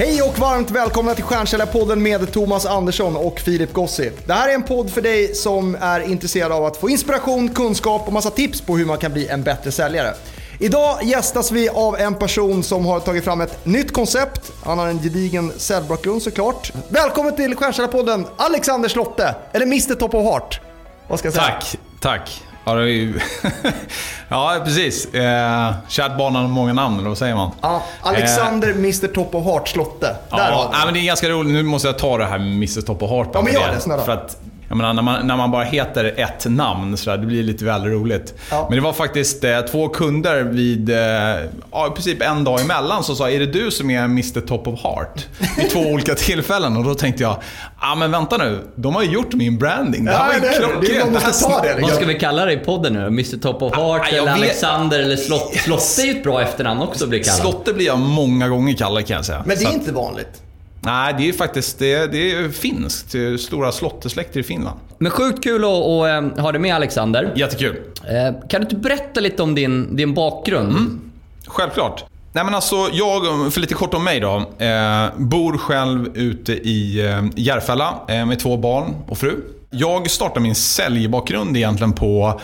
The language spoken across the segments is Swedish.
Hej och varmt välkomna till Stjärnkällarpodden med Thomas Andersson och Filip Gossi. Det här är en podd för dig som är intresserad av att få inspiration, kunskap och massa tips på hur man kan bli en bättre säljare. Idag gästas vi av en person som har tagit fram ett nytt koncept. Han har en gedigen säljbakgrund såklart. Välkommen till Stjärnkällarpodden Alexander Slotte, eller Mr Top of Heart. Vad ska jag säga? Tack, tack. Ja, det är ju... ja precis. Eh, kärt barn har många namn, eller vad säger man? Ja, Alexander Mr Top of Heart Slotte. Där har Ja, vi nej, men det är ganska roligt. Nu måste jag ta det här med Mr Top of Heart. Ja, men gör det, snälla. För att, jag menar, när, man, när man bara heter ett namn, så där, det blir lite väl roligt. Ja. Men det var faktiskt eh, två kunder vid, eh, ja, i princip en dag emellan, som sa “Är det du som är Mr Top of Heart?” Vid två olika tillfällen. Och då tänkte jag, ja men vänta nu. De har ju gjort min branding. Det här Ja, var ju klockrent. Liksom. Vad ska vi kalla dig i podden nu Mr Top of Heart Ah, eller vet- Alexander eller Slott? Slotte är ju ett bra efternamn också att bli kallad. Slotte blir jag många gånger kallad kan jag säga. Men det Så är att- inte vanligt. Nej, det är faktiskt det, det är finskt. Det är stora slottesläkter i Finland. Men sjukt kul att, att eh, ha dig med Alexander. Jättekul. Eh, Kan du inte berätta lite om din, din bakgrund? Mm. Självklart. Nej men alltså, jag, för lite kort om mig då. Eh, bor själv ute i eh, Järfälla eh, med två barn och fru. Jag startade min säljbakgrund egentligen på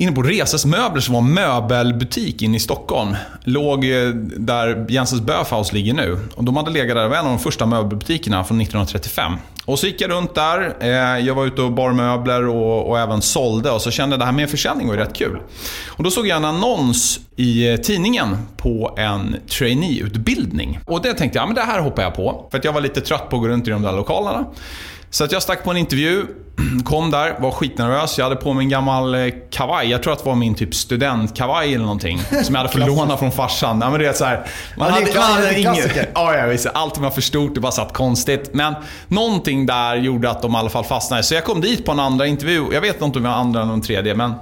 Inne på Reses Möbler som var en möbelbutik inne i Stockholm. Låg eh, där Jensens Böfhaus ligger nu. Och de hade legat där, det var en av de första möbelbutikerna från 1935. Och så gick jag runt där. Eh, jag var ute och bar möbler och, och även sålde. Och så kände jag det här med försäljning var ju rätt kul. Och då såg jag en annons i eh, tidningen på en traineeutbildning. Och det tänkte jag, ja, men det här hoppar jag på. För att jag var lite trött på att gå runt i de där lokalerna. Så att jag stack på en intervju, kom där, var skitnervös. Jag hade på mig en gammal eh, kavaj. Jag tror att det var min typ studentkavaj eller någonting. Som jag hade fått låna från farsan. Ja, men det är så här, man Ja, hade, klass- man hade klassiker. Ja, jag visste. Allt var för stort, det bara satt konstigt. Men någonting där gjorde att de i alla fall fastnade. Så jag kom dit på en andra intervju. Jag vet inte om det var andra eller tredje, men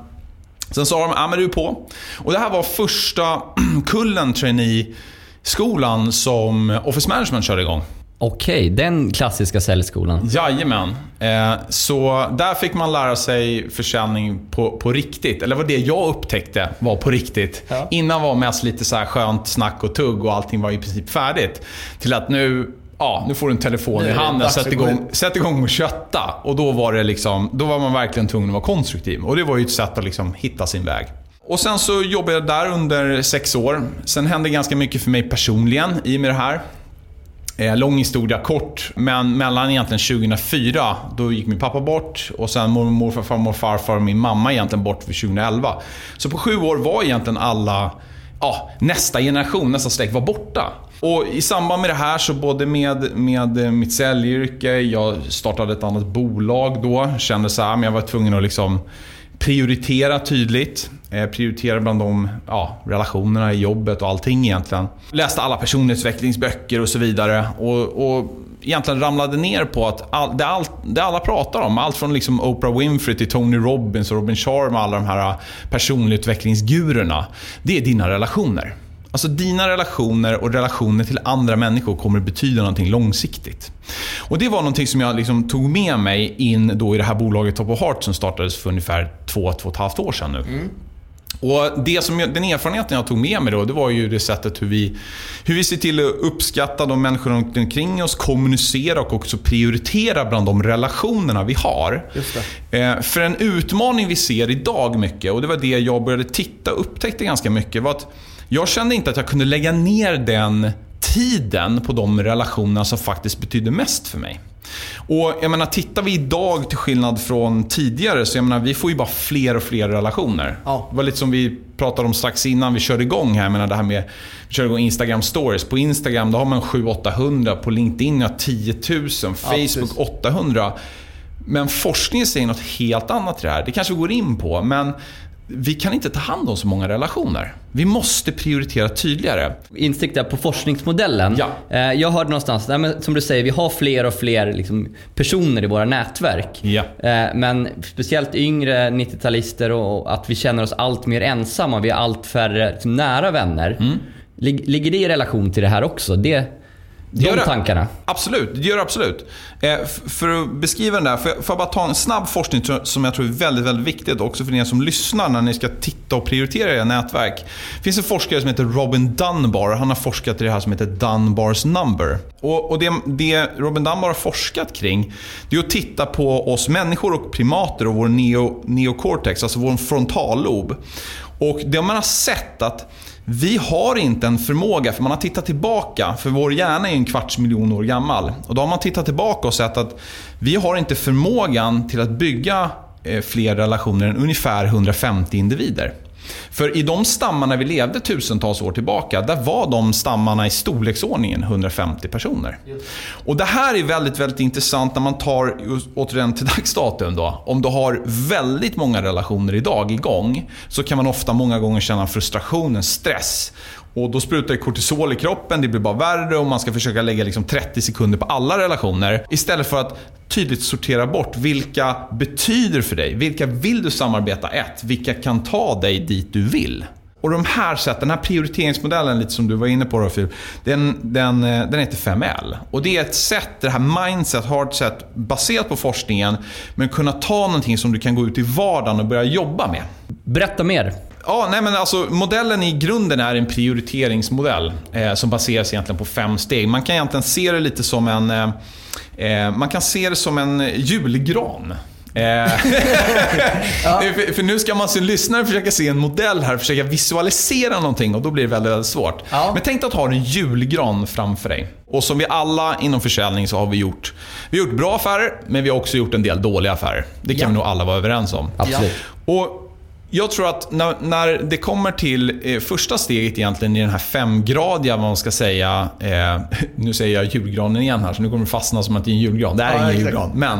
Sen sa de, ja men du är på. Och det här var första kullen trainee-skolan som Office Management körde igång. Okej, den klassiska säljskolan. Jajamän. Eh, så där fick man lära sig försäljning på, på riktigt. Eller vad det jag upptäckte var på riktigt. Ja. Innan var mest lite så här skönt snack och tugg och allting var i princip färdigt. Till att nu, ja, nu får du en telefon i handen, sätt igång, sätt igång och kötta. Och då var det liksom, då var man verkligen tvungen att vara konstruktiv. Och det var ju ett sätt att liksom hitta sin väg. Och sen så jobbade jag där under sex år. Sen hände ganska mycket för mig personligen i och med det här. Eh, lång historia kort, men mellan egentligen 2004, då gick min pappa bort och sen mormor, morfar, farmor, farfar och min mamma egentligen bort för 2011. Så på sju år var egentligen alla, ja, nästa generation, nästa släkt var borta. Och i samband med det här så både med, med eh, mitt säljyrke, jag startade ett annat bolag då, kände så här, men jag var tvungen att liksom prioritera tydligt. Eh, prioritera bland de ja, relationerna i jobbet och allting egentligen. Läste alla personlighetsutvecklingsböcker och så vidare. Och, och egentligen ramlade ner på att all, det, all, det alla pratar om, allt från liksom Oprah Winfrey till Tony Robbins och Robin Sharma, alla de här personlighetsutvecklingsgurorna. Det är dina relationer. Alltså dina relationer och relationer till andra människor kommer att betyda någonting långsiktigt. Och det var någonting som jag liksom tog med mig in då i det här bolaget Top of Heart som startades för ungefär två, två och ett halvt år sedan nu. Och det som jag, den erfarenheten jag tog med mig då, det var ju det sättet hur vi, hur vi ser till att uppskatta de människor runt omkring oss, kommunicera och också prioritera bland de relationerna vi har. Eh, för en utmaning vi ser idag mycket, och det var det jag började titta och upptäckte ganska mycket, var att jag kände inte att jag kunde lägga ner den tiden på de relationerna som faktiskt betydde mest för mig. Och jag menar, tittar vi idag till skillnad från tidigare, så jag menar, vi får ju bara fler och fler relationer. Ja. Det var lite som vi pratade om strax innan vi körde igång här. Jag menar det här med, vi körde igång Instagram stories. På Instagram då har man 700-800, på LinkedIn har 10 000, Facebook precis. 800. Men forskningen säger något helt annat till det här. Det kanske vi går in på, men vi kan inte ta hand om så många relationer. Vi måste prioritera tydligare. Insikt där på forskningsmodellen. Ja. Eh, Jag hörde någonstans, som du säger, vi har fler och fler liksom, personer i våra nätverk. Ja. Eh, Men speciellt yngre 90-talister och att vi känner oss allt mer ensamma. Vi har allt färre liksom, nära vänner. Mm. Lig- Ligger det i relation till det här också? Det, De gör det. tankarna. Absolut, det gör det absolut. Eh, för att beskriva den där, får jag, får jag bara ta en snabb forskning som jag tror är väldigt, väldigt viktigt också för er som lyssnar när ni ska titta och prioritera era nätverk. Det finns en forskare som heter Robin Dunbar. Han har forskat i det här som heter Dunbars number. Och, och det, det, Robin Dunbar har forskat kring, det är att titta på oss människor och primater och vår neo, neocortex, alltså vår frontallob. Och det man har sett att vi har inte en förmåga, för man har tittat tillbaka, för vår hjärna är en kvarts miljon år gammal. Och då har man tittat tillbaka och sett att vi har inte förmågan till att bygga eh, fler relationer än ungefär 150 individer. För i de stammarna vi levde tusentals år tillbaka, där var de stammarna i storleksordningen 150 personer. Och Det här är väldigt, väldigt intressant när man tar, återigen till dags datum då. Om du har väldigt många relationer idag igång, så kan man ofta många gånger känna frustration, stress. Och Då sprutar det kortisol i kroppen, det blir bara värre och man ska försöka lägga liksom 30 sekunder på alla relationer. Istället för att tydligt sortera bort vilka betyder för dig? Vilka vill du samarbeta? Ett, vilka kan ta dig dit du vill? Och de här sätten, den här prioriteringsmodellen lite som du var inne på då Filip, den, den, eh, den heter 5L. Och det är ett sätt, det här mindset, har baserat på forskningen, men kunna ta någonting som du kan gå ut i vardagen och börja jobba med. Berätta mer. Ja, nej men alltså, modellen i grunden är en prioriteringsmodell eh, som baseras egentligen på fem steg. Man kan egentligen se det lite som en, eh, eh man kan se det som en julgran. Eh, ja. för, för, nu ska man som lyssnare försöka se en modell här, försöka visualisera någonting och då blir det väldigt, väldigt svårt. Ja. Men tänk dig att ha en julgran framför dig. Och som vi alla inom försäljning så har vi gjort, vi har gjort bra affärer, men vi har också gjort en del dåliga affärer. Det kan ja. vi nog alla vara överens om. Absolut. Och jag tror att när, när det kommer till eh, första steget egentligen i den här femgradiga, vad man ska säga, eh, nu säger jag julgranen igen här så nu kommer det fastna som att det är en julgran. Det är ja, ingen exakt. julgran. Men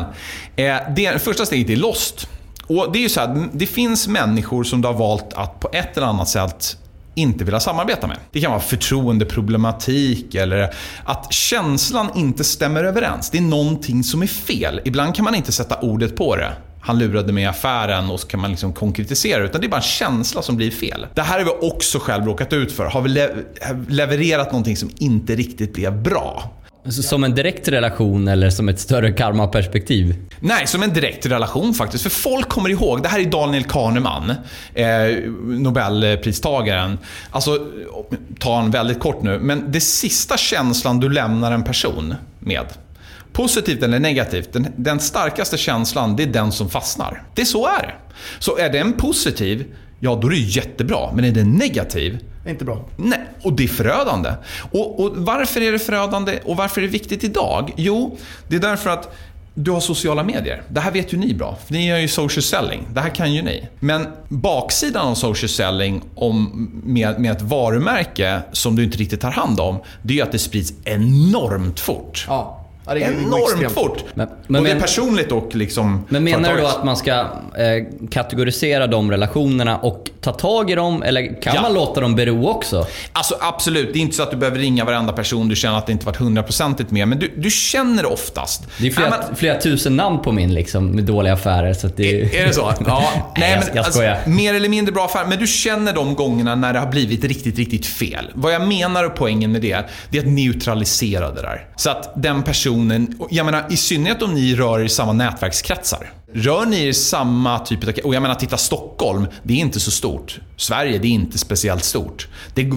eh, det första steget är lost. Och det är ju så här, det finns människor som du har valt att på ett eller annat sätt inte vilja samarbeta med. Det kan vara förtroendeproblematik eller att känslan inte stämmer överens. Det är någonting som är fel. Ibland kan man inte sätta ordet på det han lurade mig i affären och så kan man liksom konkretisera. Utan det är bara en känsla som blir fel. Det här har vi också själv råkat ut för. Har vi le levererat någonting som inte riktigt blev bra. Som en direkt relation eller som ett större karmaperspektiv? Nej, som en direkt relation faktiskt. För folk kommer ihåg, det här är Daniel Kahneman, eh, Nobelpristagaren. Alltså, ta han väldigt kort nu, men det sista känslan du lämnar en person med, Positivt eller negativt, den, den starkaste känslan det är den som fastnar. Det är så är det. Så är den positiv, ja då är det jättebra. Men är den negativ, inte bra. Nej, och det är förödande. Och, och, varför är det förödande och varför är det viktigt idag? Jo, det är därför att du har sociala medier. Det här vet ju ni bra, för ni gör ju social selling. Det här kan ju ni. Men baksidan av social selling om, med, med ett varumärke som du inte riktigt tar hand om, det är ju att det sprids enormt fort. Ja. Ja, det enormt fort. Men, men, det är personligt och liksom... Men menar du då att man ska eh, kategorisera de relationerna och ta tag i dem? Eller kan ja. man låta dem bero också? Alltså absolut. Det är inte så att du behöver ringa varenda person du känner att det inte varit hundraprocentigt med. Men du, du känner oftast. Det är flera, men, flera tusen namn på min liksom, med dåliga affärer. Så det är, är det så? Ja. Nej, jag, men, jag alltså, mer eller mindre bra affärer. Men du känner de gångerna när det har blivit riktigt, riktigt fel. Vad jag menar och poängen med det, det är att neutralisera det där. Så att den personen, jag menar i synnerhet om ni rör er i samma nätverkskretsar. Rör ni er samma typ av... Och jag menar, titta Stockholm, det är inte så stort. Sverige, det är inte speciellt stort. Det,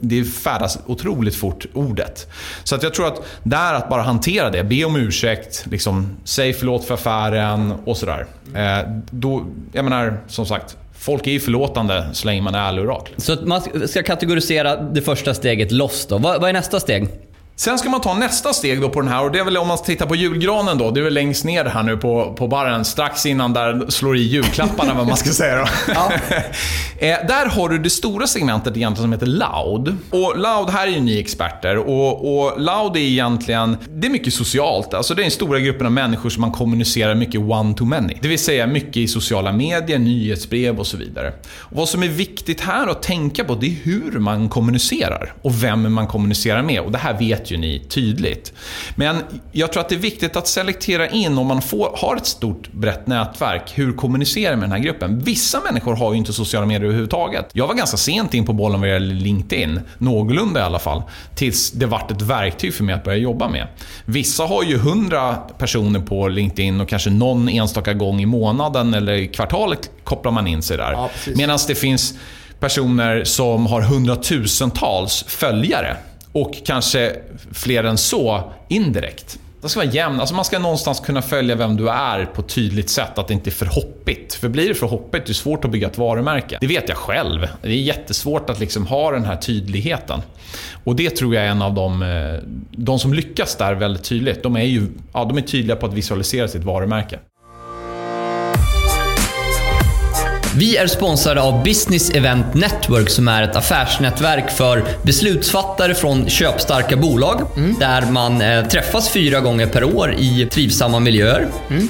det färdas otroligt fort, ordet. Så att jag tror att där att bara hantera det. Be om ursäkt, liksom, säg förlåt för affären och sådär. Eh, då, jag menar, som sagt, Folk är ju förlåtande så länge man är ärlig och rak. Så man ska kategorisera det första steget loss då. Vad, vad är nästa steg? Sen ska man ta nästa steg då på den här och det är väl om man tittar på julgranen då. Det är väl längst ner här nu på, på baren. Strax innan där slår i julklapparna vad man ska säga då. Ja. eh, där har du det stora segmentet egentligen som heter Loud. Och Loud, här är ju ni experter. Och, och Loud är egentligen, det är mycket socialt. Alltså det är den stora gruppen av människor som man kommunicerar mycket one-to-many. Det vill säga mycket i sociala medier, nyhetsbrev och så vidare. Och vad som är viktigt här att tänka på, det är hur man kommunicerar. Och vem man kommunicerar med. Och det här vet ju ni tydligt. Men jag tror att det är viktigt att selektera in om man får, har ett stort brett nätverk, hur kommunicerar med den här gruppen? Vissa människor har ju inte sociala medier överhuvudtaget. Jag var ganska sent in på bollen vad gäller LinkedIn, någorlunda i alla fall, tills det vart ett verktyg för mig att börja jobba med. Vissa har ju 100 personer på LinkedIn och kanske någon enstaka gång i månaden eller kvartalet kopplar man in sig där. Ja, Medan det finns personer som har hundratusentals följare och kanske fler än så indirekt. Det ska vara jämnt. Alltså man ska någonstans kunna följa vem du är på ett tydligt sätt, att det inte är för hoppigt. För blir det för hoppigt, det är svårt att bygga ett varumärke. Det vet jag själv. Det är jättesvårt att liksom ha den här tydligheten. Och det tror jag är en av de... Eh, de som lyckas där väldigt tydligt, de är ju ja, de är tydliga på att visualisera sitt varumärke. Vi är sponsrade av Business Event Network som är ett affärsnätverk för beslutsfattare från köpstarka bolag. Där man eh, träffas fyra gånger per år i trivsamma miljöer.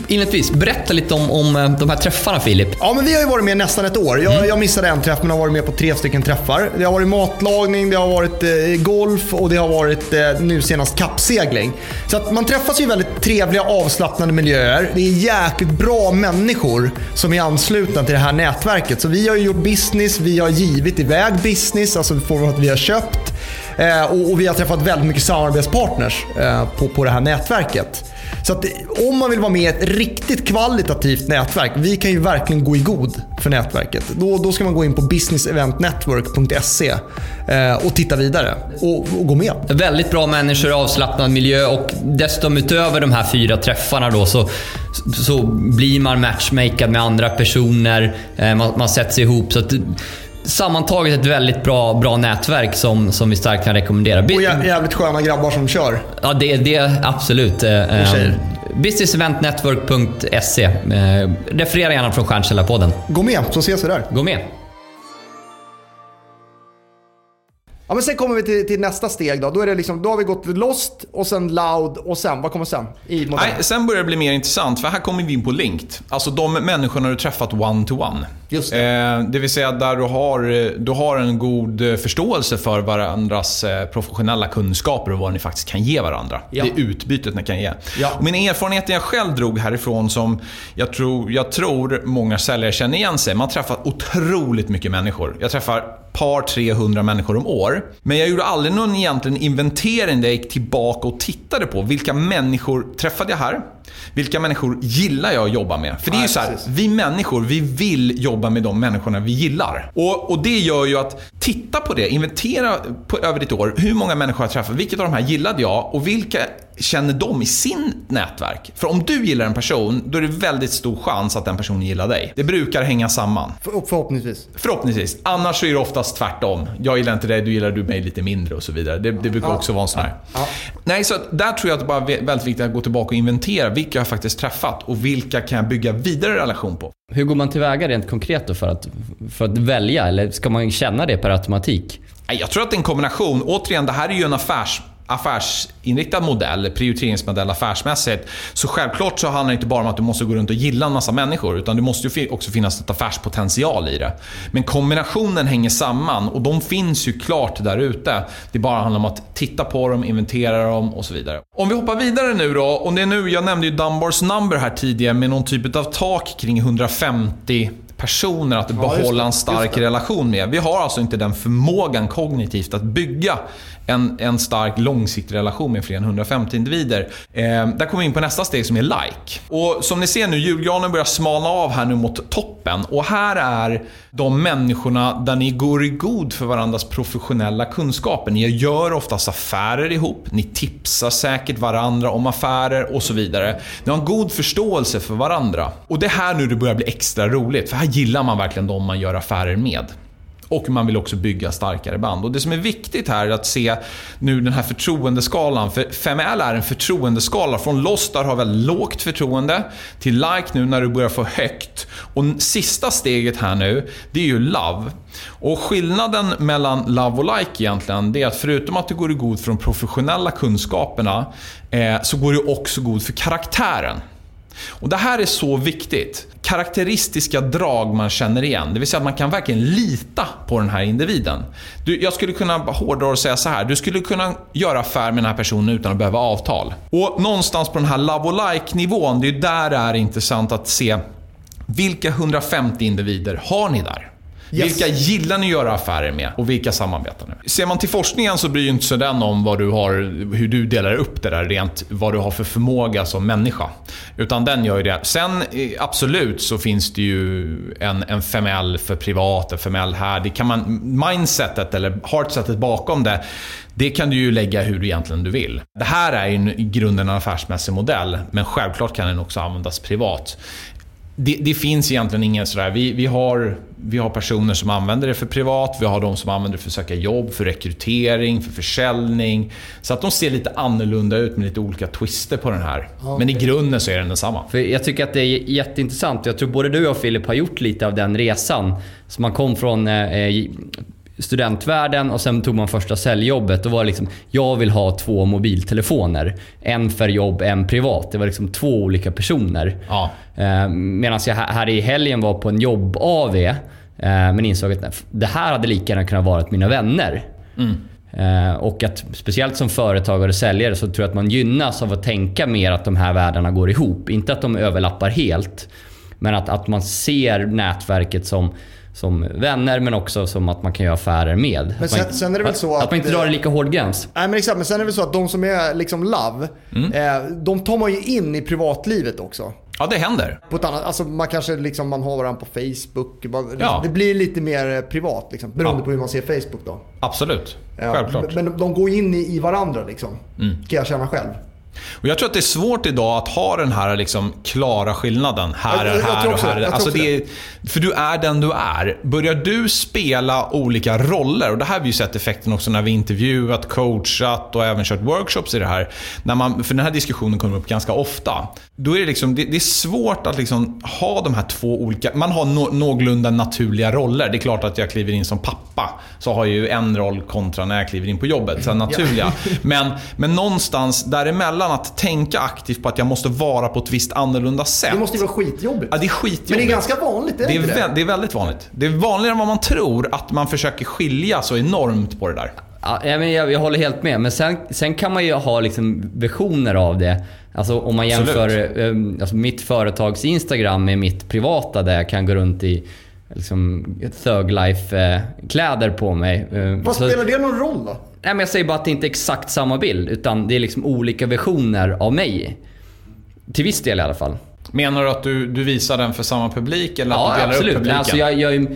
Inledningsvis, berätta lite om, om eh, de här träffarna Filip. Ja, men vi har ju varit med nästan ett år. Jag, jag missade en träff, men har varit med på tre stycken träffar. Det har varit matlagning, det har varit eh, golf och det har varit eh, nu senast kappsegling. Så att man träffas ju i väldigt trevliga, avslappnade miljöer. Det är jäkligt bra människor som är anslutna till det här nätverket. Så vi har ju gjort business, vi har givit iväg business, alltså i form av att vi har köpt. Eh, och, och vi har träffat väldigt mycket samarbetspartners eh, på, på det här nätverket. Så att om man vill vara med i ett riktigt kvalitativt nätverk, vi kan ju verkligen gå i god för nätverket. Då, då ska man gå in på businesseventnetwork.se eh, och titta vidare och, och gå med. Väldigt bra människor, avslappnad miljö och dessutom utöver de här fyra träffarna då så, så blir man matchmakad med andra personer. eh, Man, man sätter sig ihop. Så att, sammantaget ett väldigt bra, bra nätverk som, som vi starkt kan rekommendera. Och jä- jävligt sköna grabbar som kör. Ja, det, det är absolut. eh, Och tjejer. Businesseventnetwork.se. Eh, referera gärna från Stjärnkällarpodden. Gå med så ses vi där. Gå med. Ja, men sen kommer vi till, till nästa steg då. Då, är det liksom, då har vi gått Lost och sen Loud och sen, vad kommer sen? I? Nej, sen börjar det bli mer intressant, för här kommer vi in på Linked. Alltså de människorna du träffat one-to-one. Just Eh, det vill säga där du har, du har en god eh, förståelse för varandras eh, professionella kunskaper och vad ni faktiskt kan ge varandra. Ja. Det utbytet ni kan ge. Ja. Och min erfarenhet jag själv drog härifrån som jag tror, jag tror många säljare känner igen sig. Man träffar otroligt mycket människor. Jag träffar par 300 människor om år. Men jag gjorde aldrig någon egentligen inventering där jag gick tillbaka och tittade på vilka människor träffade jag här? Vilka människor gillar jag att jobba med? För det är ju så här, vi människor, vi vill jobba med de människorna vi gillar. Och, och det gör ju att titta på det, inventera på, över ditt år. Hur många människor har jag träffat? Vilket av de här gillade jag? Och vilka känner de i sin nätverk? För om du gillar en person, då är det väldigt stor chans att den personen gillar dig. Det brukar hänga samman. För, förhoppningsvis. Förhoppningsvis. Annars så är det oftast tvärtom. Jag gillar inte dig, då gillar du mig lite mindre och så vidare. Det, det brukar Ja. också vara en sån här. Ja. Nej, så där tror jag att det bara är väldigt viktigt att gå tillbaka och inventera vilka jag faktiskt träffat och vilka kan jag bygga vidare relation på. Hur går man tillväga rent konkret då för att, för att välja? Eller ska man känna det per automatik? Jag tror att det är en kombination. Återigen, det här är ju en affärs, affärsinriktad modell, prioriteringsmodell affärsmässigt. Så självklart så handlar det inte bara om att du måste gå runt och gilla en massa människor, utan det måste ju också finnas ett affärspotential i det. Men kombinationen hänger samman och de finns ju klart där ute. Det bara handlar om att titta på dem, inventera dem och så vidare. Om vi hoppar vidare nu då, och det är nu, jag nämnde ju Dunbars number här tidigare med någon typ av tak kring 150 personer att det, behålla en stark relation med. Vi har alltså inte den förmågan kognitivt att bygga en, en stark långsiktig relation med fler än 150 individer. Eh, där kommer vi in på nästa steg som är like. Och som ni ser nu, julgranen börjar smalna av här nu mot toppen. Och här är de människorna där ni går i god för varandras professionella kunskaper. Ni gör oftast affärer ihop, ni tipsar säkert varandra om affärer och så vidare. Ni har en god förståelse för varandra. Och det är här nu det börjar bli extra roligt, för här gillar man verkligen de man gör affärer med. Och man vill också bygga starkare band. Och Det som är viktigt här är att se nu den här förtroendeskalan. För 5L är en förtroendeskala. Från Lostar har väldigt lågt förtroende till Like nu när du börjar få högt. Och sista steget här nu, det är ju Love. Och Skillnaden mellan Love och Like egentligen, det är att förutom att du går i god för de professionella kunskaperna, eh, så går du också god för karaktären. Och Det här är så viktigt. Karaktäristiska drag man känner igen. Det vill säga att man kan verkligen lita på den här individen. Du, jag skulle kunna hårdra och säga så här. Du skulle kunna göra affär med den här personen utan att behöva avtal. Och någonstans på den här love och like-nivån, det är där det är intressant att se vilka 150 individer har ni där? Yes. Vilka gillar ni att göra affärer med och vilka samarbetar ni med? Ser man till forskningen så bryr inte sig den om vad du har, hur du delar upp det där rent, vad du har för förmåga som människa. Utan den gör ju det. Sen eh, absolut så finns det ju en, en 5L för privat, en 5L här. Det kan man, mindsetet eller heartsetet bakom det det kan du ju lägga hur du egentligen du vill. Det här är ju i grunden en affärsmässig modell, men självklart kan den också användas privat det, det, finns egentligen ingen sådär. Vi, vi, har, vi har personer som använder det för privat, vi har de som använder det för att söka jobb, för rekrytering, för försäljning. Så att de ser lite annorlunda ut med lite olika twister på den här. Okay. Men i grunden så är den densamma. För jag tycker att det är jätteintressant. Jag tror både du och Filip har gjort lite av den resan. Så man kom från eh, studentvärlden och sen tog man första säljjobbet. Då var det liksom, jag vill ha två mobiltelefoner. En för jobb, en privat. Det var liksom två olika personer. Ja. Eh, Medan jag här i helgen var på en jobb-AV eh, men insåg att det här hade lika gärna kunnat vara mina vänner. Mm. Eh, och att speciellt som företagare och säljare så tror jag att man gynnas av att tänka mer att de här världarna går ihop. Inte att de överlappar helt. Men att, att man ser nätverket som som vänner men också som att man kan göra affärer med. Men sen, man, sen är det väl så att... Att man inte drar en lika hård gräns. Nej men exakt, men sen är det väl så att de som är liksom love, mm. eh, de tar man ju in i privatlivet också. Ja, det händer. På ett annat, alltså man kanske liksom, man har varandra på Facebook. ja. Det blir lite mer eh, privat liksom, beroende ja. på hur man ser Facebook då. Absolut, självklart. Men de går in i, i varandra liksom. Mm. Kan jag känna själv. Och jag tror att det är svårt idag att ha den här liksom klara skillnaden. Här är här och här. Alltså det är, för du är den du är. Börjar du spela olika roller, och det här har vi ju sett effekten också när vi intervjuat, coachat och även kört workshops i det här. När man, för den här diskussionen kommer upp ganska ofta. Då är det, liksom, det, det är svårt att liksom ha de här två olika... Man har no, någorlunda naturliga roller. Det är klart att jag kliver in som pappa, så har jag ju en roll kontra när jag kliver in på jobbet. Så naturliga. Men, men någonstans däremellan att tänka aktivt på att jag måste vara på ett visst annorlunda sätt. Det måste ju vara skitjobbigt. Ja, det är skitjobbigt. Men det är ganska vanligt, är det, det inte det? Det är väldigt vanligt. Det är vanligare än vad man tror att man försöker skilja så enormt på det där. Ja, jag, jag håller helt med. Men sen, sen kan man ju ha liksom visioner av det. Alltså om man jämför um, alltså mitt företags Instagram med mitt privata där jag kan gå runt i liksom, thug life-kläder på mig. Ehm, vad spelar det någon roll då? Nej, men jag säger bara att det inte är exakt samma bild. Utan det är liksom olika versioner av mig. Till viss del i alla fall. Menar du att du, du visar den för samma publik eller att ja, du delar absolut. upp publiken? Alltså jag, jag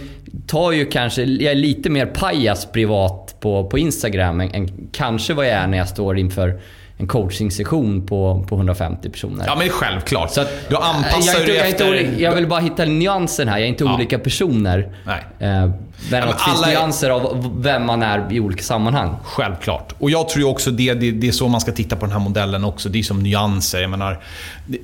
tar ju kanske, jag är lite mer pajas privat på, på Instagram än, än kanske vad jag är när jag står inför en coaching-session på, på 150 personer. Ja men självklart. Så att, du anpassar jag, dig efter... Jag, jag vill bara hitta nyansen här. Jag är inte ja. olika personer. Nej. Eh, men ja, att det finns nyanser av vem man är i olika sammanhang. Självklart. Och jag tror också det, det, det är så man ska titta på den här modellen också. Det är som nyanser. Jag menar,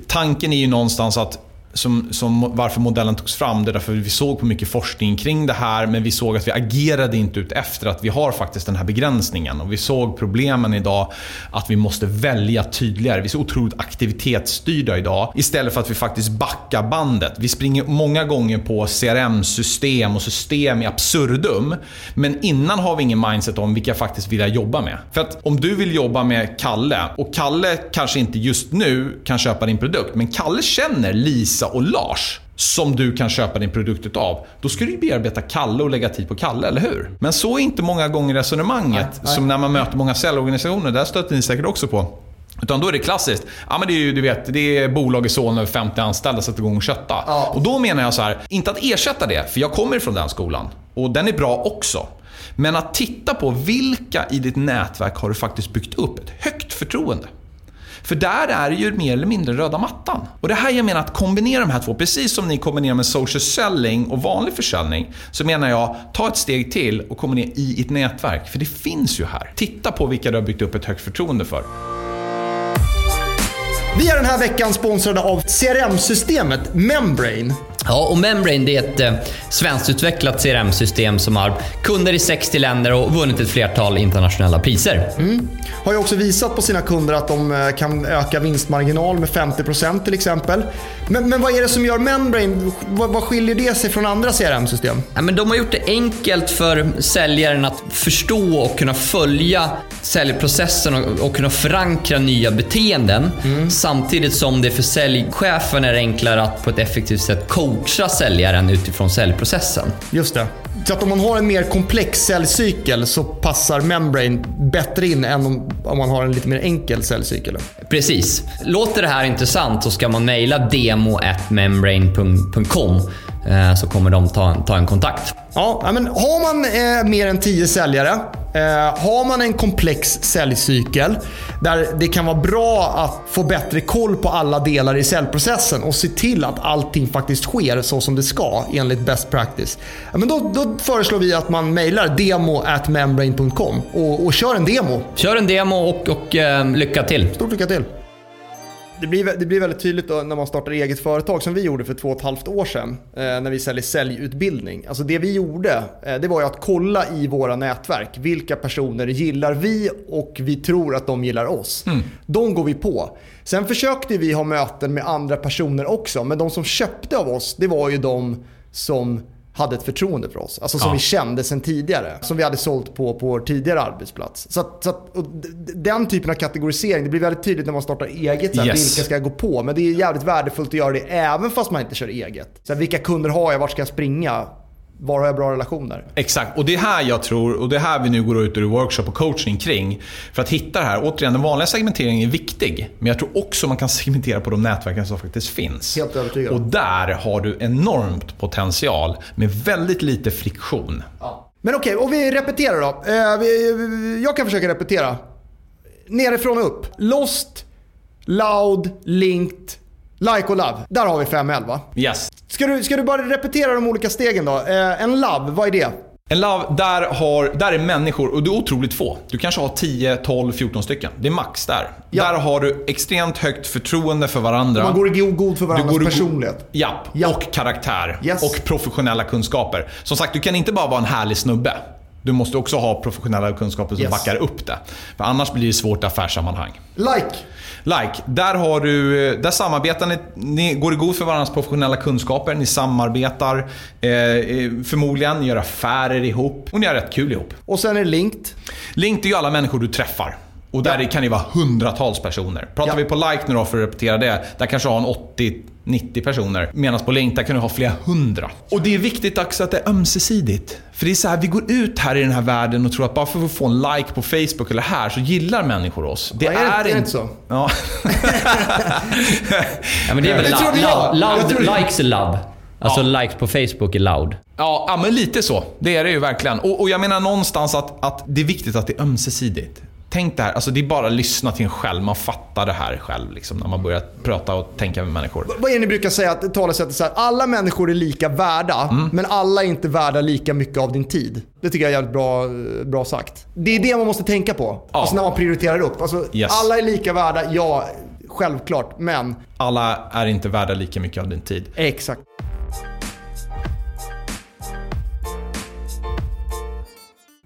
tanken är ju någonstans att som, som varför modellen togs fram. Det är därför vi såg på mycket forskning kring det här, men vi såg att vi agerade inte ut efter att vi har faktiskt den här begränsningen. Och vi såg problemen idag, att vi måste välja tydligare. Vi är så otroligt aktivitetsstyrda idag, istället för att vi faktiskt backar bandet. Vi springer många gånger på CRM-system och system i absurdum, men innan har vi ingen mindset om vilka jag faktiskt vill jag jobba med. För att om du vill jobba med Kalle, och Kalle kanske inte just nu kan köpa din produkt, men Kalle känner Lisa Lisa och Lars som du kan köpa din produkt utav. Då ska du ju bearbeta Kalle och lägga tid på Kalle, eller hur? Men så är inte många gånger resonemanget. Nej, nej. Som när man möter många säljorganisationer, där stöter ni säkert också på. Utan då är det klassiskt. Ja, men det är ju, du vet, det är bolag i Solna över 50 anställda sätter igång och kötta. Ja. Och då menar jag så här, inte att ersätta det, för jag kommer från den skolan. Och den är bra också. Men att titta på vilka i ditt nätverk har du faktiskt byggt upp ett högt förtroende. För där är det ju mer eller mindre röda mattan. Och det här jag menar att kombinera de här två, precis som ni kombinerar med social selling och vanlig försäljning, så menar jag, ta ett steg till och kombinera i ett nätverk. För det finns ju här. Titta på vilka du har byggt upp ett högt förtroende för. Vi är den här veckan sponsrade av CRM-systemet Membrane. Ja, och Membrane det är ett eh, svenskutvecklat CRM-system som har kunder i 60 länder och vunnit ett flertal internationella priser. Har ju också visat på sina kunder att de eh, kan öka vinstmarginal med 50% till exempel. Men, men vad är det som gör Membrane, vad, vad skiljer det sig från andra CRM-system? Ja, men de har gjort det enkelt för säljaren att förstå och kunna följa säljprocessen och, och kunna förankra nya beteenden. Samtidigt som det för säljchefen är enklare att på ett effektivt sätt coacha säljaren utifrån säljprocessen. Just det. Så att om man har en mer komplex säljcykel så passar Membrane bättre in än om, om man har en lite mer enkel säljcykel. Precis. Låter det här intressant så ska man mejla demo@membrane.com eh, så kommer de ta, ta en kontakt. Ja, ja, men har man eh, mer än 10 säljare, eh, har man en komplex säljcykel där det kan vara bra att få bättre koll på alla delar i säljprocessen och se till att allting faktiskt sker så som det ska enligt best practice. Ja, men då, då föreslår vi att man mejlar demo@membrane.com och, och kör en demo. Kör en demo och, och eh, lycka till. Stort lycka till! Det blir, det blir väldigt tydligt när man startar eget företag som vi gjorde för två och ett halvt år sedan. Eh, när vi säljer säljutbildning. Alltså det vi gjorde eh, det var att kolla i våra nätverk. Vilka personer gillar vi och vi tror att de gillar oss. De går vi på. Sen försökte vi ha möten med andra personer också. Men de som köpte av oss det var ju de som hade ett förtroende för oss. Alltså som Ja. vi kände sedan tidigare. Som vi hade sålt på på vår tidigare arbetsplats. Så, att, så att, den typen av kategorisering, det blir väldigt tydligt när man startar eget. Så här, Yes. Vilka ska jag gå på? Men det är jävligt värdefullt att göra det även fast man inte kör eget. Så här, vilka kunder har jag? Vart ska jag springa? Var har jag bra relationer? Exakt, och det är här jag tror, och det är här vi nu går ut ur workshop och coaching kring. För att hitta det här, återigen den vanliga segmenteringen är viktig. Men jag tror också man kan segmentera på de nätverken som faktiskt finns. Helt övertygad. Och där har du enormt potential med väldigt lite friktion. Men okej, och vi repeterar då. Eh, jag kan försöka repetera. Nerifrån och upp. Lost, Loud, Linked, Like och Love. Där har vi 5L va? Yes. Ska du, ska du bara repetera de olika stegen då? Eh, en Love, vad är det? En love, där, har, där är människor, och det är otroligt få. Du kanske har 10, 12, 14 stycken. Det är max där. Ja. Där har du extremt högt förtroende för varandra. Man går i go- god för varandras går i go- personlighet. Japp, Ja. och karaktär. Yes. Och professionella kunskaper. Som sagt, du kan inte bara vara en härlig snubbe. Du måste också ha professionella kunskaper som Yes. backar upp det. För annars blir det svårt affärssammanhang. Like. Like, där, har du, där samarbetar ni, ni går i god för varandras professionella kunskaper. Ni samarbetar eh, eh, förmodligen, ni gör affärer ihop och ni har rätt kul ihop. Och sen är det Linked. Link är ju alla människor du träffar. Och där Ja. kan det vara hundratals personer. Pratar Ja. vi på like nu då för att repetera det. Där kanske har en 80-90 personer. Medan på link där kan du ha flera hundra. Och det är viktigt också att det är ömsesidigt. För det är så här, vi går ut här i den här världen och tror att bara för att få en like på Facebook eller här så gillar människor oss. Det Ja, är det- är, inte så? Ja. Ja, men det är väl Det trodde jag. lo- Jag loud, trodde- likes är love. Alltså Ja. likes på Facebook är loud. Ja, ja, men lite så. Det är det ju verkligen. Och, och jag menar någonstans att, att det är viktigt att det är ömsesidigt. Tänk det här, alltså det är bara att lyssna till en själv. Man fattar det här själv liksom, när man börjar prata och tänka med människor. Vad är det ni brukar säga? Att talesättet så här, alla människor är lika värda, Mm. men alla är inte värda lika mycket av din tid. Det tycker jag är jävligt bra, bra sagt. Det är det man måste tänka på. Ja. Alltså när man prioriterar upp. Alltså, Yes. Alla är lika värda, ja, självklart. Men, Alla är inte värda lika mycket av din tid. exakt.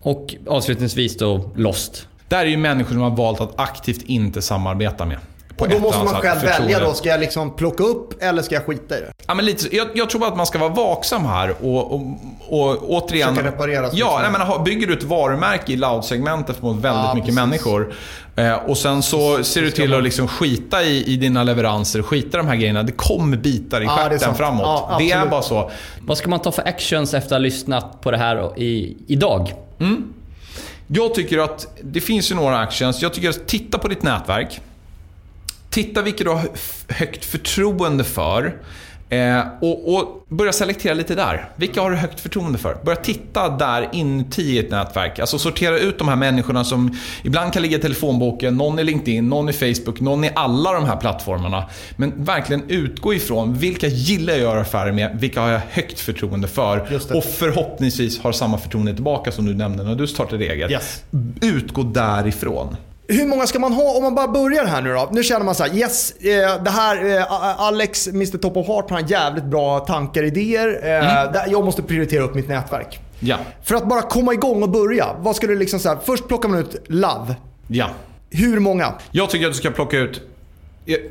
Och avslutningsvis då Lost. Där är ju människor som har valt att aktivt inte samarbeta med. På Och då måste man själv välja då. Ska jag liksom plocka upp eller ska jag skita i det? Ja, men lite, jag, jag tror bara att man ska vara vaksam här och, och, och återigen... Försöka reparera, Ja, nej, men, ha- bygger du ett varumärke i loud-segmentet mot väldigt Ja, mycket precis. människor eh, och sen så ser du till att liksom skita i, i dina leveranser, skita i de här grejerna. Det kommer bitar i Ja, stjärten sant. framåt. Ja, det är bara så. Vad ska man ta för actions efter att ha lyssnat på det här i, idag? Jag tycker att det finns ju några actions. Jag tycker att titta på ditt nätverk. Titta vilka du har högt förtroende för. Eh, och, och börja selektera lite där. Vilka har du högt förtroende för? Börja titta där inuti i ett nätverk. Alltså sortera ut de här människorna som ibland kan ligga i telefonboken, någon i LinkedIn, någon i Facebook, någon i alla de här plattformarna. Men verkligen utgå ifrån vilka gillar jag att göra affärer med, vilka har jag högt förtroende för och förhoppningsvis har samma förtroende tillbaka som du nämnde när du startade eget. Yes. Utgå därifrån. Hur många ska man ha om man bara börjar här nu då? Nu känner man så här, yes, eh, det här, eh, Alex, Mr Top of Heart, han har jävligt bra tankar, idéer. Eh, Mm. Jag måste prioritera upp mitt nätverk. Ja. För att bara komma igång och börja, vad ska du liksom säga? Först plockar man ut Love. Ja. Hur många? Jag tycker att du ska plocka ut...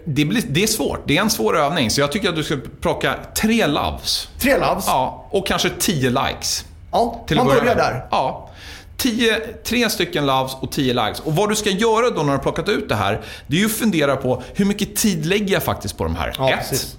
Det, blir, det är svårt. Det är en svår övning. Så jag tycker att du ska plocka tre loves. Tre Loves? Ja, och kanske tio likes. Ja, man börjar där. Ja. Tio, tre stycken loves och tio likes. Och vad du ska göra då när du har plockat ut det här, det är ju att fundera på hur mycket tid lägger jag faktiskt på de här? Ja, Ett. precis.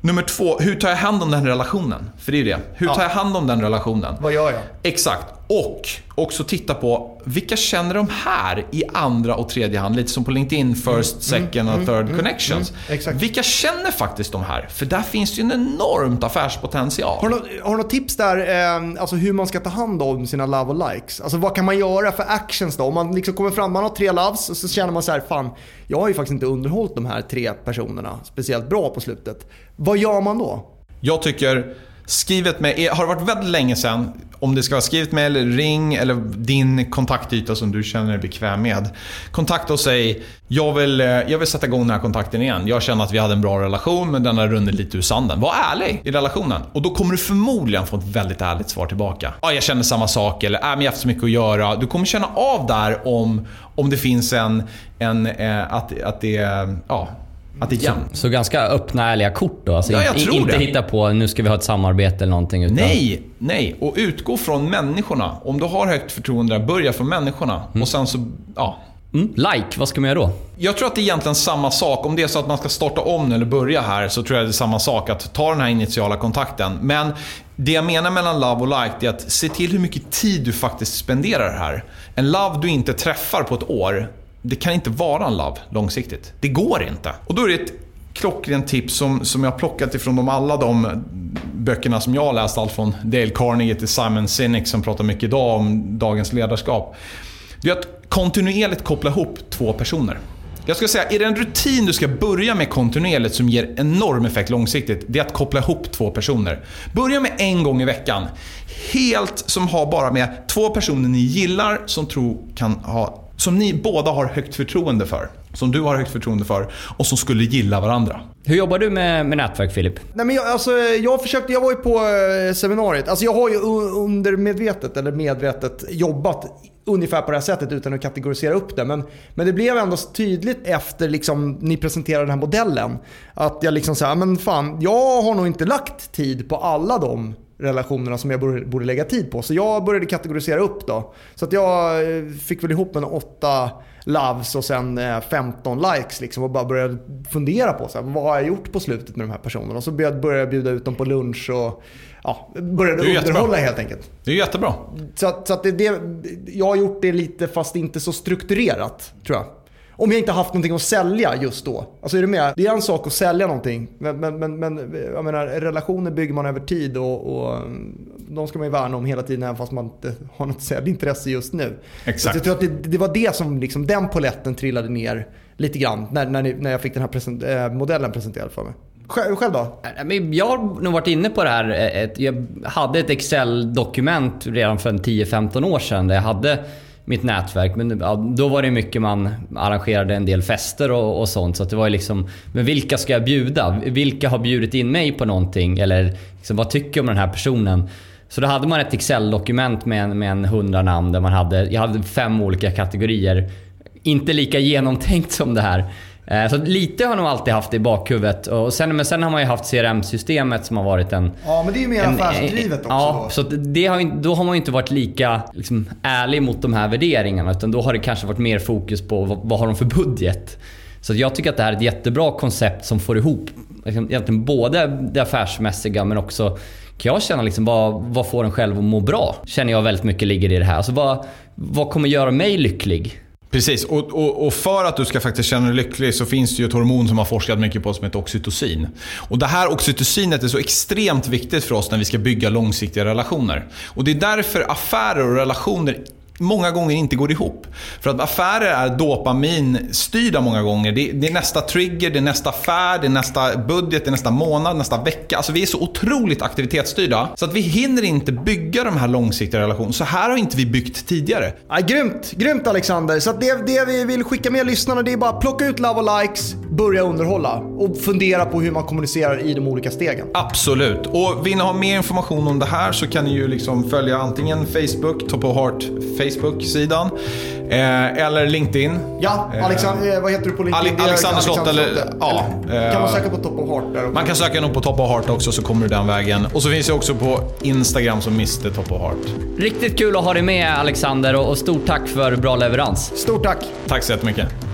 Nummer två, hur tar jag hand om den relationen? För det är ju det. Hur Ja. tar jag hand om den relationen? Vad gör jag? Exakt. Och också titta på vilka känner de här i andra och tredje hand? Lite som på LinkedIn, first, second och third connections. mm, exakt. Vilka känner faktiskt de här? För där finns det ju en enormt affärspotential. Har du, har du något tips där, eh, alltså hur man ska ta hand om sina love och likes? Alltså vad kan man göra för actions då? Om man liksom kommer fram, man har tre loves och så känner man så här, fan, jag har ju faktiskt inte underhållit de här tre personerna speciellt bra på slutet. Vad gör man då? Jag tycker, skrivet med, har det varit väldigt länge sedan, om det ska vara skrivet med eller ring eller din kontaktyta som du känner dig bekväm med. Kontakta och säg, jag vill, eh, jag vill sätta igång den här kontakten igen. Jag känner att vi hade en bra relation men den har runnit lite ur sanden. Var ärlig i relationen. Och då kommer du förmodligen få ett väldigt ärligt svar tillbaka. Ja, jag känner samma sak eller äh, men jag har haft så mycket att göra. Du kommer känna av där om, om det finns en, en eh, att, att det, ja, att det är jämnt. Så ganska öppna, ärliga kort då? Alltså Ja, jag in- tror inte det. hitta på nu ska vi ha ett samarbete eller någonting. Utan, Nej, nej. Och utgå från människorna. Om du har högt förtroende, börja från människorna. Och sen så, ja. Mm. Like, vad ska man göra då? Jag tror att det är egentligen samma sak. Om det är så att man ska starta om eller börja här så tror jag det är samma sak. Att ta den här initiala kontakten. Men det jag menar mellan love och like det är att se till hur mycket tid du faktiskt spenderar här. En love du inte träffar på ett år, det kan inte vara en love långsiktigt. Det går inte. Och då är det ett klockrent tips som, som jag har plockat ifrån de, alla de böckerna som jag har läst. Allt från Dale Carnegie till Simon Sinek som pratar mycket idag om dagens ledarskap. Det är att kontinuerligt koppla ihop två personer. Jag ska säga, är det en rutin du ska börja med kontinuerligt som ger enorm effekt långsiktigt, det är att koppla ihop två personer. Börja med en gång i veckan. Helt som har bara med två personer ni gillar som tror kan ha som ni båda har högt förtroende för. Som du har högt förtroende för och som skulle gilla varandra. Hur jobbar du med, med nätverk Filip? Nej, men jag, alltså, jag, försökte, jag var ju på eh, seminariet. Alltså, jag har ju undermedvetet eller medvetet jobbat ungefär på det här sättet utan att kategorisera upp det. Men, men det blev ändå tydligt efter liksom, ni presenterade den här modellen. Att jag liksom sa, men fan, jag har nog inte lagt tid på alla de relationerna som jag borde, lägga tid på. Så jag började kategorisera upp då. Så att jag eh, fick väl ihop en åtta loves och sen eh, 15 likes liksom och bara började fundera på så här, vad har jag gjort på slutet med de här personerna. Och så började jag bjuda ut dem på lunch och ja, började är jättebra. underhålla helt enkelt. Det är jättebra. Så, att, så att det, det, jag har gjort det lite fast inte så strukturerat tror jag. Om jag inte haft någonting att sälja just då. Alltså är du med? Det är en sak att sälja någonting. Men, men, men, men jag menar, relationer bygger man över tid och, och de ska man ju värna om hela tiden även fast man inte har något säljintresse just nu. Exakt. Så jag tror att det, det var det som, liksom, den poletten trillade ner lite grann när, när, när jag fick den här present, eh, modellen presenterad för mig. Själv, då? Jag har nog varit inne på det här. eh, jag hade ett Excel-dokument redan för en 10-15 år sedan där jag hade mitt nätverk. Men ja, då var det mycket man arrangerade en del fester och, och sånt. Så att det var ju liksom, men vilka ska jag bjuda? Vilka har bjudit in mig på någonting? Eller liksom, vad tycker jag om den här personen? Så då hade man ett Excel-dokument med en, med en 100 namn där man hade, jag hade fem olika kategorier. Inte lika genomtänkt som det här. Eh, Så lite har nog alltid haft det i bakhuvudet. Och sen, men sen har man ju haft CRM-systemet som har varit en... Ja, men det är ju mer en- affärsdrivet också. Ja, då. så det har, då har man ju inte varit lika liksom, ärlig mot de här värderingarna. Utan då har det kanske varit mer fokus på vad, vad har de för budget. Så jag tycker att det här är ett jättebra koncept som får ihop liksom, egentligen både det affärsmässiga men också kan jag känna liksom vad, vad får en själv att må bra? Känner jag väldigt mycket ligger i det här. Alltså vad, vad kommer göra mig lycklig? Precis, och, och, och för att du ska faktiskt känna dig lycklig så finns det ju ett hormon som har forskat mycket på som heter oxytocin. Och det här oxytocinet är så extremt viktigt för oss när vi ska bygga långsiktiga relationer. Och det är därför affärer och relationer många gånger inte går ihop. För att affärer är dopaminstyrda många gånger. Det, det är nästa trigger, det är nästa affär, det är nästa budget, det är nästa månad, nästa vecka. Alltså vi är så otroligt aktivitetsstyrda så att vi hinner inte bygga de här långsiktiga relationerna. Så här har inte vi byggt tidigare. Ja, grymt, grymt Alexander. Så att det, det vi vill skicka med lyssnarna det är bara plocka ut love och likes, börja underhålla och fundera på hur man kommunicerar i de olika stegen. Absolut. Och vill ni ha mer information om det här så kan ni ju liksom följa antingen Facebook, Top of Heart Facebook-sidan. Eh, eller LinkedIn. Ja, Alexander, eh, vad heter du på LinkedIn? Ale Alexander Slott eller... Ja, eller, kan man söka på Top of Heart där också? Man kan söka nog på Top of Heart också så kommer du den vägen. Och så finns jag också på Instagram som Mr Top of Heart. Riktigt kul att ha dig med Alexander och stort tack för bra leverans. Stort tack! Tack så jättemycket.